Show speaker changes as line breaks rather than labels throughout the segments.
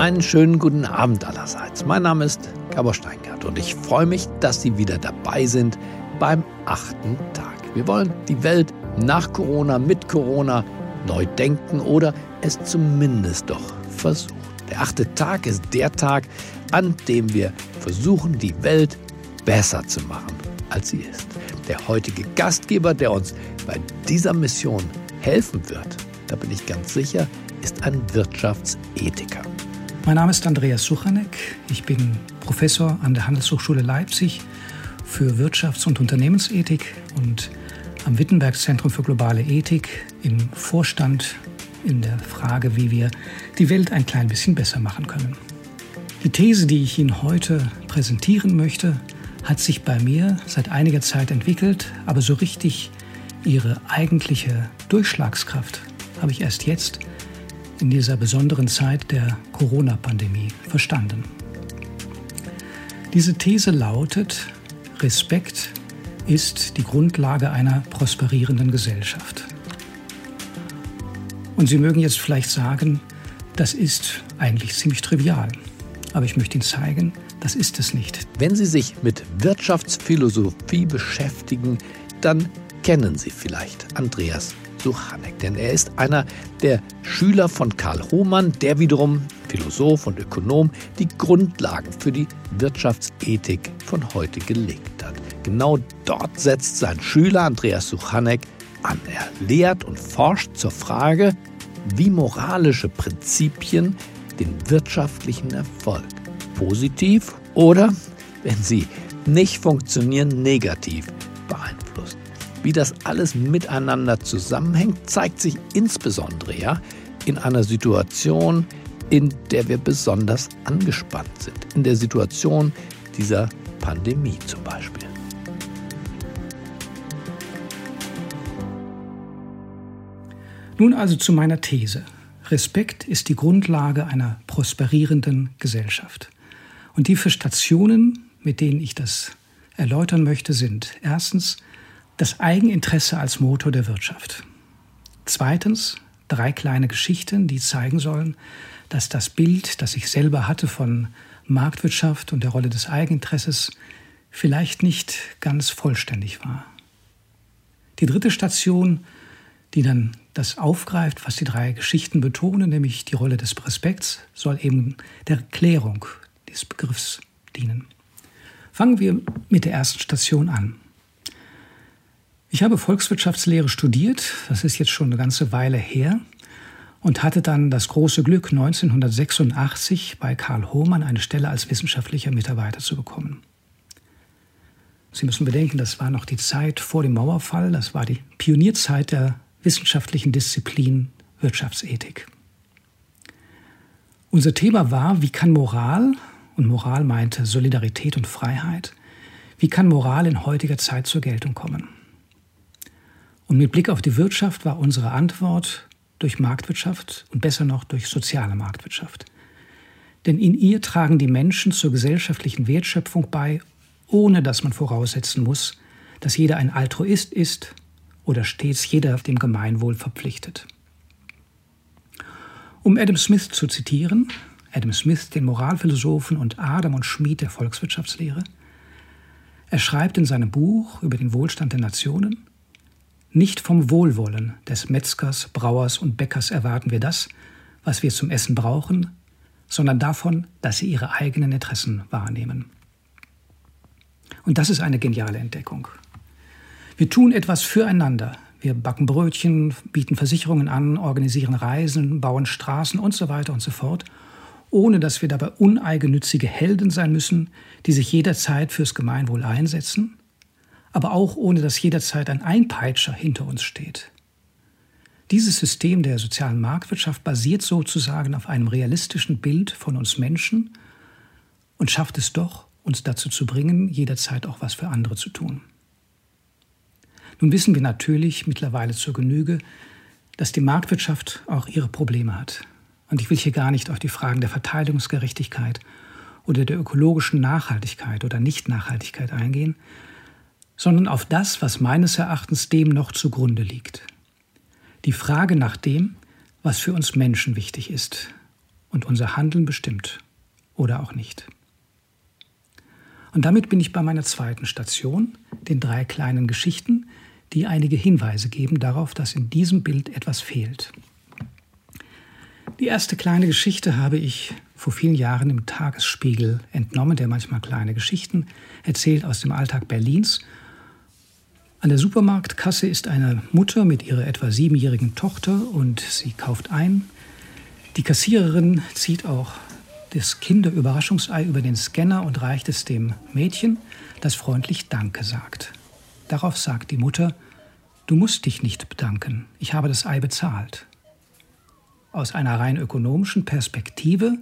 Einen schönen guten Abend allerseits. Mein Name ist Gabor Steingart und ich freue mich, dass Sie wieder dabei sind beim achten Tag. Wir wollen die Welt nach Corona, mit Corona neu denken oder es zumindest doch versuchen. Der achte Tag ist der Tag, an dem wir versuchen, die Welt besser zu machen, als sie ist. Der heutige Gastgeber, der uns bei dieser Mission helfen wird, da bin ich ganz sicher, ist ein Wirtschaftsethiker.
Mein Name ist Andreas Suchanek. Ich bin Professor an der Handelshochschule Leipzig für Wirtschafts- und Unternehmensethik und am Wittenberg Zentrum für globale Ethik im Vorstand in der Frage, wie wir die Welt ein klein bisschen besser machen können. Die These, die ich Ihnen heute präsentieren möchte, hat sich bei mir seit einiger Zeit entwickelt, aber so richtig ihre eigentliche Durchschlagskraft habe ich erst jetzt in dieser besonderen Zeit der Corona-Pandemie verstanden. Diese These lautet, Respekt ist die Grundlage einer prosperierenden Gesellschaft. Und Sie mögen jetzt vielleicht sagen, das ist eigentlich ziemlich trivial. Aber ich möchte Ihnen zeigen, das ist es nicht.
Wenn Sie sich mit Wirtschaftsphilosophie beschäftigen, dann kennen Sie vielleicht Andreas Suchanek, denn er ist einer der Schüler von Karl Hohmann, der wiederum Philosoph und Ökonom die Grundlagen für die Wirtschaftsethik von heute gelegt hat. Genau dort setzt sein Schüler Andreas Suchanek an. Er lehrt und forscht zur Frage, wie moralische Prinzipien den wirtschaftlichen Erfolg positiv oder, wenn sie nicht funktionieren, negativ. Wie das alles miteinander zusammenhängt, zeigt sich insbesondere ja in einer Situation, in der wir besonders angespannt sind. In der Situation dieser Pandemie zum Beispiel.
Nun also zu meiner These. Respekt ist die Grundlage einer prosperierenden Gesellschaft. Und die vier Stationen, mit denen ich das erläutern möchte, sind erstens das Eigeninteresse als Motor der Wirtschaft. Zweitens drei kleine Geschichten, die zeigen sollen, dass das Bild, das ich selber hatte von Marktwirtschaft und der Rolle des Eigeninteresses, vielleicht nicht ganz vollständig war. Die dritte Station, die dann das aufgreift, was die drei Geschichten betonen, nämlich die Rolle des Respekts, soll eben der Klärung dieses Begriffs dienen. Fangen wir mit der ersten Station an. Ich habe Volkswirtschaftslehre studiert, das ist jetzt schon eine ganze Weile her, und hatte dann das große Glück, 1986 bei Karl Hohmann eine Stelle als wissenschaftlicher Mitarbeiter zu bekommen. Sie müssen bedenken, das war noch die Zeit vor dem Mauerfall, das war die Pionierzeit der wissenschaftlichen Disziplin Wirtschaftsethik. Unser Thema war, wie kann Moral, und Moral meinte Solidarität und Freiheit, wie kann Moral in heutiger Zeit zur Geltung kommen? Und mit Blick auf die Wirtschaft war unsere Antwort durch Marktwirtschaft und besser noch durch soziale Marktwirtschaft. Denn in ihr tragen die Menschen zur gesellschaftlichen Wertschöpfung bei, ohne dass man voraussetzen muss, dass jeder ein Altruist ist oder stets jeder dem Gemeinwohl verpflichtet. Um Adam Smith zu zitieren, Adam Smith, den Moralphilosophen und Adam und Schmied der Volkswirtschaftslehre, er schreibt in seinem Buch über den Wohlstand der Nationen, nicht vom Wohlwollen des Metzgers, Brauers und Bäckers erwarten wir das, was wir zum Essen brauchen, sondern davon, dass sie ihre eigenen Interessen wahrnehmen. Und das ist eine geniale Entdeckung. Wir tun etwas füreinander. Wir backen Brötchen, bieten Versicherungen an, organisieren Reisen, bauen Straßen und so weiter und so fort, ohne dass wir dabei uneigennützige Helden sein müssen, die sich jederzeit fürs Gemeinwohl einsetzen, aber auch ohne dass jederzeit ein Einpeitscher hinter uns steht. Dieses System der sozialen Marktwirtschaft basiert sozusagen auf einem realistischen Bild von uns Menschen und schafft es doch, uns dazu zu bringen, jederzeit auch was für andere zu tun. Nun wissen wir natürlich mittlerweile zur Genüge, dass die Marktwirtschaft auch ihre Probleme hat. Und ich will hier gar nicht auf die Fragen der Verteilungsgerechtigkeit oder der ökologischen Nachhaltigkeit oder Nichtnachhaltigkeit eingehen, sondern auf das, was meines Erachtens dem noch zugrunde liegt. Die Frage nach dem, was für uns Menschen wichtig ist und unser Handeln bestimmt oder auch nicht. Und damit bin ich bei meiner zweiten Station, den drei kleinen Geschichten, die einige Hinweise geben darauf, dass in diesem Bild etwas fehlt. Die erste kleine Geschichte habe ich vor vielen Jahren im Tagesspiegel entnommen, der manchmal kleine Geschichten erzählt aus dem Alltag Berlins. An der Supermarktkasse ist eine Mutter mit ihrer etwa siebenjährigen Tochter und sie kauft ein. Die Kassiererin zieht auch das Kinderüberraschungsei über den Scanner und reicht es dem Mädchen, das freundlich Danke sagt. Darauf sagt die Mutter, du musst dich nicht bedanken, ich habe das Ei bezahlt. Aus einer rein ökonomischen Perspektive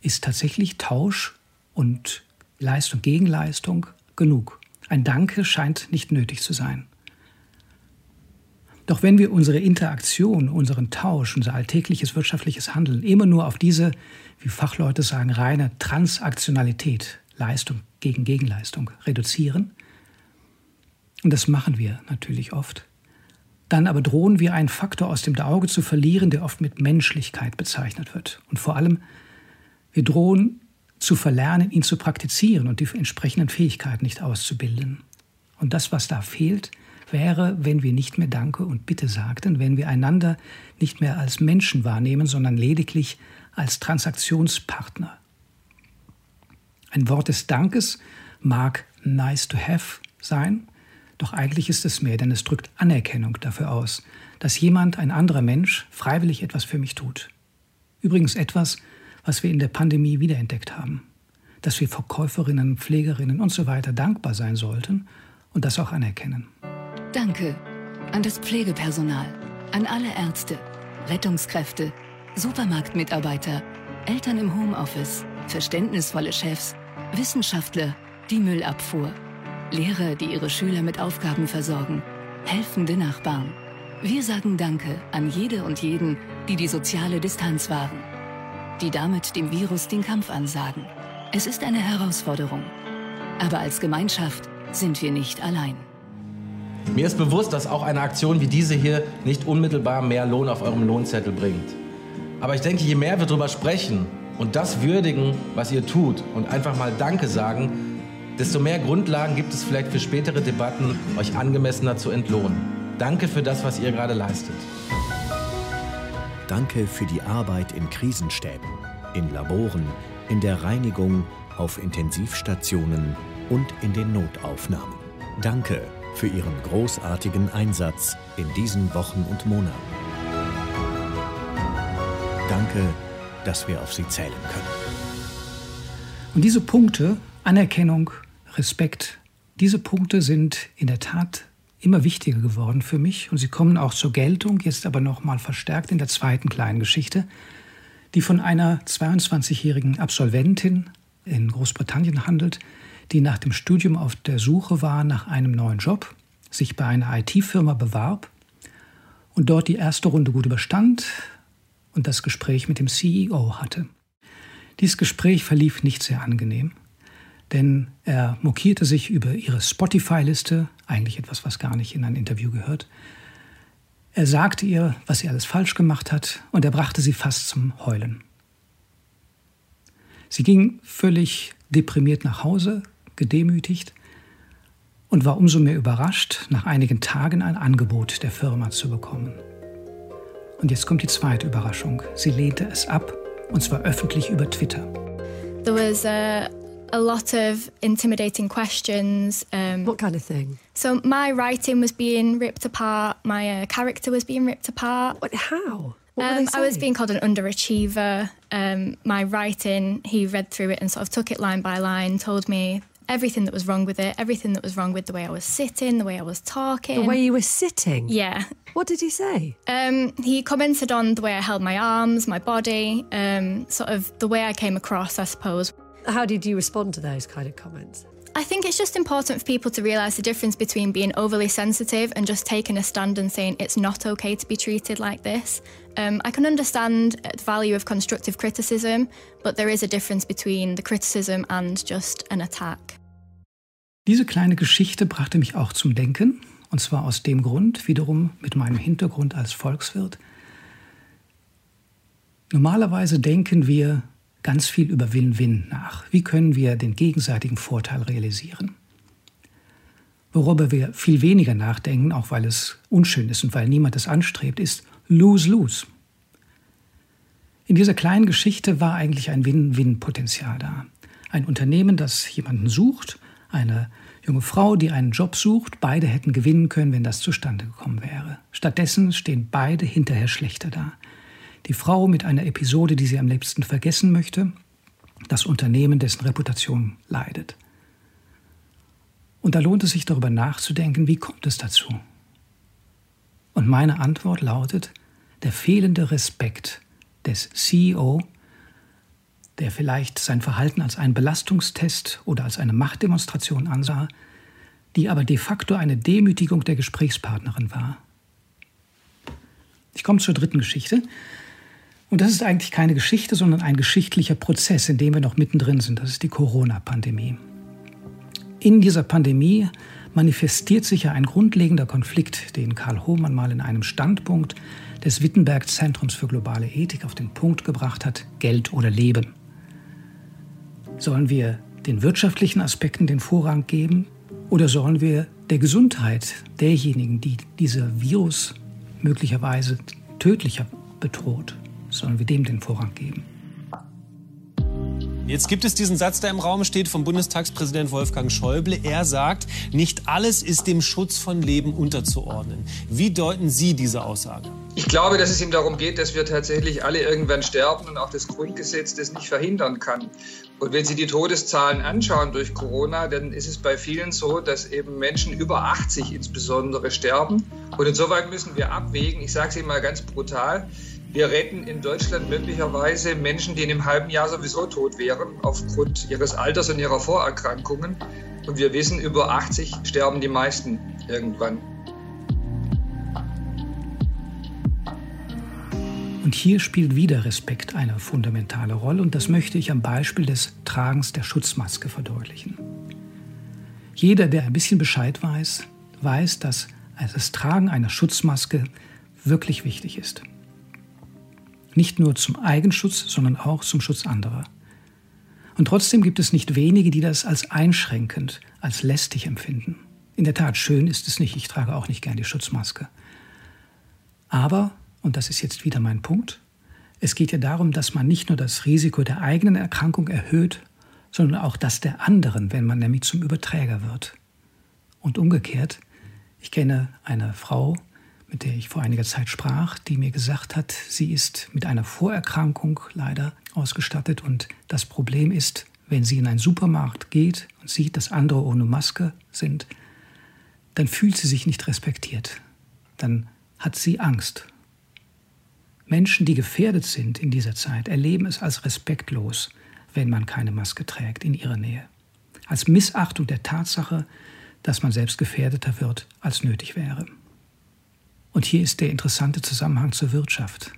ist tatsächlich Tausch und Leistung gegen Leistung genug. Ein Danke scheint nicht nötig zu sein. Doch wenn wir unsere Interaktion, unseren Tausch, unser alltägliches wirtschaftliches Handeln immer nur auf diese, wie Fachleute sagen, reine Transaktionalität, Leistung gegen Gegenleistung reduzieren, und das machen wir natürlich oft, dann aber drohen wir einen Faktor aus dem Auge zu verlieren, der oft mit Menschlichkeit bezeichnet wird. Und vor allem, wir drohen zu verlernen, ihn zu praktizieren und die entsprechenden Fähigkeiten nicht auszubilden. Und das, was da fehlt, wäre, wenn wir nicht mehr Danke und Bitte sagten, wenn wir einander nicht mehr als Menschen wahrnehmen, sondern lediglich als Transaktionspartner. Ein Wort des Dankes mag nice to have sein, doch eigentlich ist es mehr, denn es drückt Anerkennung dafür aus, dass jemand, ein anderer Mensch, freiwillig etwas für mich tut. Übrigens etwas, was wir in der Pandemie wiederentdeckt haben, dass wir Verkäuferinnen, Pflegerinnen und so weiter dankbar sein sollten und das auch anerkennen.
Danke an das Pflegepersonal, an alle Ärzte, Rettungskräfte, Supermarktmitarbeiter, Eltern im Homeoffice, verständnisvolle Chefs, Wissenschaftler, die Müllabfuhr, Lehrer, die ihre Schüler mit Aufgaben versorgen, helfende Nachbarn. Wir sagen Danke an jede und jeden, die die soziale Distanz wahren die damit dem Virus den Kampf ansagen. Es ist eine Herausforderung. Aber als Gemeinschaft sind wir nicht allein.
Mir ist bewusst, dass auch eine Aktion wie diese hier nicht unmittelbar mehr Lohn auf eurem Lohnzettel bringt. Aber ich denke, je mehr wir darüber sprechen und das würdigen, was ihr tut und einfach mal Danke sagen, desto mehr Grundlagen gibt es vielleicht für spätere Debatten, euch angemessener zu entlohnen. Danke für das, was ihr gerade leistet.
Danke für die Arbeit in Krisenstäben, in Laboren, in der Reinigung, auf Intensivstationen und in den Notaufnahmen. Danke für Ihren großartigen Einsatz in diesen Wochen und Monaten. Danke, dass wir auf Sie zählen können.
Und diese Punkte, Anerkennung, Respekt, diese Punkte sind in der Tat immer wichtiger geworden für mich und sie kommen auch zur Geltung, jetzt aber noch mal verstärkt in der zweiten kleinen Geschichte, die von einer 22-jährigen Absolventin in Großbritannien handelt, die nach dem Studium auf der Suche war nach einem neuen Job, sich bei einer IT-Firma bewarb und dort die erste Runde gut überstand und das Gespräch mit dem CEO hatte. Dieses Gespräch verlief nicht sehr angenehm denn er mokierte sich über ihre Spotify-Liste, eigentlich etwas, was gar nicht in ein Interview gehört. Er sagte ihr, was sie alles falsch gemacht hat, und er brachte sie fast zum Heulen. Sie ging völlig deprimiert nach Hause, gedemütigt, und war umso mehr überrascht, nach einigen Tagen ein Angebot der Firma zu bekommen. Und jetzt kommt die zweite Überraschung. Sie lehnte es ab, und zwar öffentlich über Twitter.
There was a a lot of intimidating questions.
Um, what kind of thing?
So my writing was being ripped apart. My uh, character was being ripped apart.
What? How? What
um, I was being called an underachiever. Um, my writing, he read through it and sort of took it line by line, told me everything that was wrong with it, everything that was wrong with the way I was sitting, the way I was talking.
The way you were sitting?
Yeah.
What did he say?
Um, he commented on the way I held my arms, my body, um, sort of the way I came across, I suppose.
How did you respond to those kind of comments?
I think it's just important for people to realise the difference between being overly sensitive and just taking a stand and saying it's not okay to be treated like this. Um, I can understand the value of constructive criticism, but there is a difference between the criticism and just an attack.
Diese kleine Geschichte brachte mich auch zum Denken, und zwar aus dem Grund, wiederum mit meinem Hintergrund als Volkswirt, Normalerweise denken wir ganz viel über Win-Win nach. Wie können wir den gegenseitigen Vorteil realisieren? Worüber wir viel weniger nachdenken, auch weil es unschön ist und weil niemand es anstrebt, ist Lose-Lose. In dieser kleinen Geschichte war eigentlich ein Win-Win-Potenzial da. Ein Unternehmen, das jemanden sucht, eine junge Frau, die einen Job sucht, beide hätten gewinnen können, wenn das zustande gekommen wäre. Stattdessen stehen beide hinterher schlechter da. Die Frau mit einer Episode, die sie am liebsten vergessen möchte, das Unternehmen, dessen Reputation leidet. Und da lohnt es sich darüber nachzudenken, wie kommt es dazu? Und meine Antwort lautet, der fehlende Respekt des CEO, der vielleicht sein Verhalten als einen Belastungstest oder als eine Machtdemonstration ansah, die aber de facto eine Demütigung der Gesprächspartnerin war. Ich komme zur dritten Geschichte. Und das ist eigentlich keine Geschichte, sondern ein geschichtlicher Prozess, in dem wir noch mittendrin sind. Das ist die Corona-Pandemie. In dieser Pandemie manifestiert sich ja ein grundlegender Konflikt, den Karl Hohmann mal in einem Standpunkt des Wittenberg Zentrums für globale Ethik auf den Punkt gebracht hat, Geld oder Leben. Sollen wir den wirtschaftlichen Aspekten den Vorrang geben oder sollen wir der Gesundheit derjenigen, die dieser Virus möglicherweise tödlicher bedroht, sollen wir dem den Vorrang geben.
Jetzt gibt es diesen Satz, der im Raum steht, vom Bundestagspräsident Wolfgang Schäuble. Er sagt, nicht alles ist dem Schutz von Leben unterzuordnen. Wie deuten Sie diese Aussage?
Ich glaube, dass es ihm darum geht, dass wir tatsächlich alle irgendwann sterben und auch das Grundgesetz das nicht verhindern kann. Und wenn Sie die Todeszahlen anschauen durch Corona, dann ist es bei vielen so, dass eben Menschen über 80 insbesondere sterben. Und insoweit müssen wir abwägen, ich sage es Ihnen mal ganz brutal, wir retten in Deutschland möglicherweise Menschen, die in einem halben Jahr sowieso tot wären, aufgrund ihres Alters und ihrer Vorerkrankungen. Und wir wissen, über 80 sterben die meisten irgendwann.
Und hier spielt wieder Respekt eine fundamentale Rolle und das möchte ich am Beispiel des Tragens der Schutzmaske verdeutlichen. Jeder, der ein bisschen Bescheid weiß, weiß, dass das Tragen einer Schutzmaske wirklich wichtig ist. Nicht nur zum Eigenschutz, sondern auch zum Schutz anderer. Und trotzdem gibt es nicht wenige, die das als einschränkend, als lästig empfinden. In der Tat, schön ist es nicht. Ich trage auch nicht gern die Schutzmaske. Aber, und das ist jetzt wieder mein Punkt, es geht ja darum, dass man nicht nur das Risiko der eigenen Erkrankung erhöht, sondern auch das der anderen, wenn man nämlich zum Überträger wird. Und umgekehrt, ich kenne eine Frau, mit der ich vor einiger Zeit sprach, die mir gesagt hat, sie ist mit einer Vorerkrankung leider ausgestattet und das Problem ist, wenn sie in einen Supermarkt geht und sieht, dass andere ohne Maske sind, dann fühlt sie sich nicht respektiert. Dann hat sie Angst. Menschen, die gefährdet sind in dieser Zeit, erleben es als respektlos, wenn man keine Maske trägt in ihrer Nähe. Als Missachtung der Tatsache, dass man selbst gefährdeter wird, als nötig wäre. Und hier ist der interessante Zusammenhang zur Wirtschaft.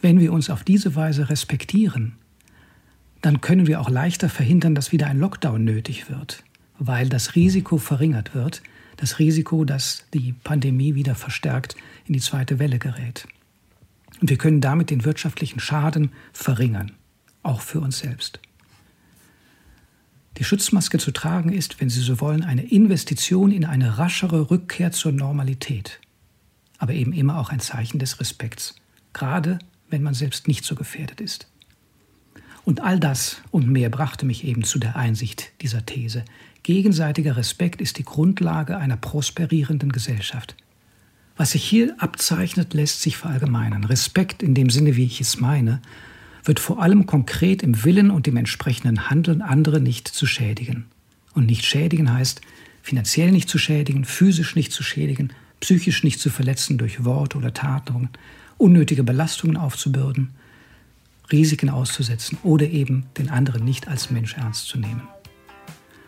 Wenn wir uns auf diese Weise respektieren, dann können wir auch leichter verhindern, dass wieder ein Lockdown nötig wird, weil das Risiko verringert wird, das Risiko, dass die Pandemie wieder verstärkt in die zweite Welle gerät. Und wir können damit den wirtschaftlichen Schaden verringern, auch für uns selbst. Die Schutzmaske zu tragen ist, wenn Sie so wollen, eine Investition in eine raschere Rückkehr zur Normalität aber eben immer auch ein Zeichen des Respekts, gerade wenn man selbst nicht so gefährdet ist. Und all das und mehr brachte mich eben zu der Einsicht dieser These. Gegenseitiger Respekt ist die Grundlage einer prosperierenden Gesellschaft. Was sich hier abzeichnet, lässt sich verallgemeinern. Respekt in dem Sinne, wie ich es meine, wird vor allem konkret im Willen und dem entsprechenden Handeln andere nicht zu schädigen. Und nicht schädigen heißt finanziell nicht zu schädigen, physisch nicht zu schädigen, psychisch nicht zu verletzen durch Worte oder Taten, unnötige Belastungen aufzubürden, Risiken auszusetzen oder eben den anderen nicht als Mensch ernst zu nehmen.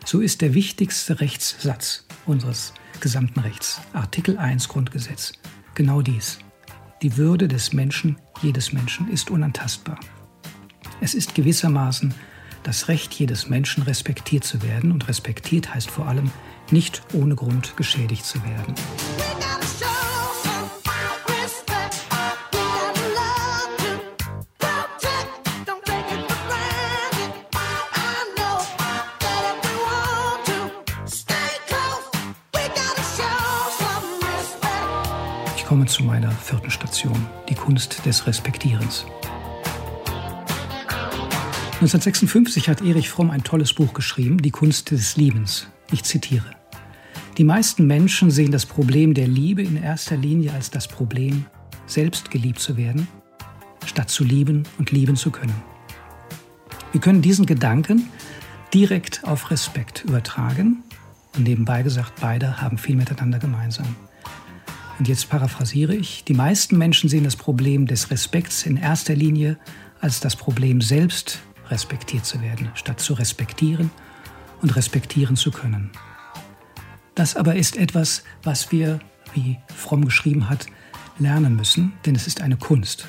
So ist der wichtigste Rechtssatz unseres gesamten Rechts, Artikel 1 Grundgesetz, genau dies. Die Würde des Menschen, jedes Menschen, ist unantastbar. Es ist gewissermaßen das Recht jedes Menschen respektiert zu werden. Und respektiert heißt vor allem, nicht ohne Grund geschädigt zu werden. Ich komme zu meiner vierten Station, die Kunst des Respektierens. 1956 hat Erich Fromm ein tolles Buch geschrieben, Die Kunst des Liebens. Ich zitiere. Die meisten Menschen sehen das Problem der Liebe in erster Linie als das Problem, selbst geliebt zu werden, statt zu lieben und lieben zu können. Wir können diesen Gedanken direkt auf Respekt übertragen und nebenbei gesagt, beide haben viel miteinander gemeinsam. Und jetzt paraphrasiere ich, die meisten Menschen sehen das Problem des Respekts in erster Linie als das Problem selbst respektiert zu werden, statt zu respektieren und respektieren zu können. Das aber ist etwas, was wir, wie Fromm geschrieben hat, lernen müssen, denn es ist eine Kunst.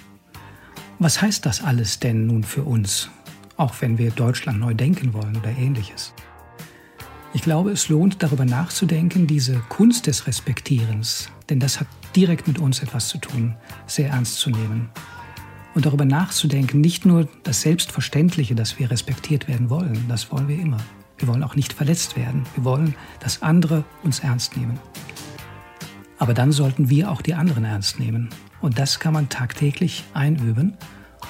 Was heißt das alles denn nun für uns, auch wenn wir Deutschland neu denken wollen oder ähnliches? Ich glaube, es lohnt darüber nachzudenken, diese Kunst des Respektierens, denn das hat direkt mit uns etwas zu tun, sehr ernst zu nehmen und darüber nachzudenken, nicht nur das Selbstverständliche, dass wir respektiert werden wollen, das wollen wir immer. Wir wollen auch nicht verletzt werden. Wir wollen, dass andere uns ernst nehmen. Aber dann sollten wir auch die anderen ernst nehmen. Und das kann man tagtäglich einüben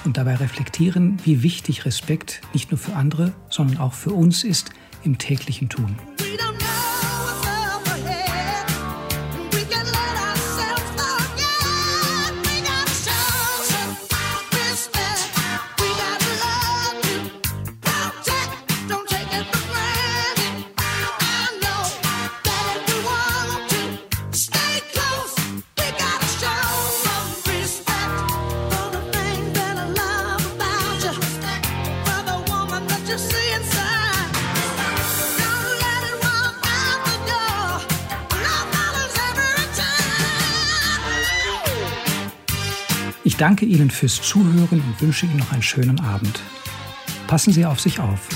und dabei reflektieren, wie wichtig Respekt nicht nur für andere, sondern auch für uns ist im täglichen Tun. Danke Ihnen fürs Zuhören und wünsche Ihnen noch einen schönen Abend. Passen Sie auf sich auf.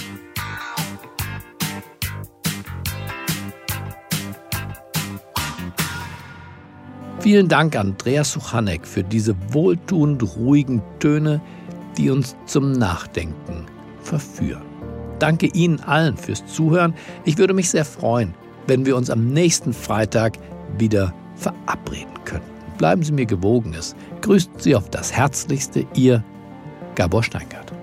Vielen Dank, Andreas Suchanek, für diese wohltuend ruhigen Töne, die uns zum Nachdenken verführen. Danke Ihnen allen fürs Zuhören. Ich würde mich sehr freuen, wenn wir uns am nächsten Freitag wieder verabreden könnten. Bleiben Sie mir gewogen. Es grüßt Sie auf das Herzlichste, Ihr Gabor Steingart.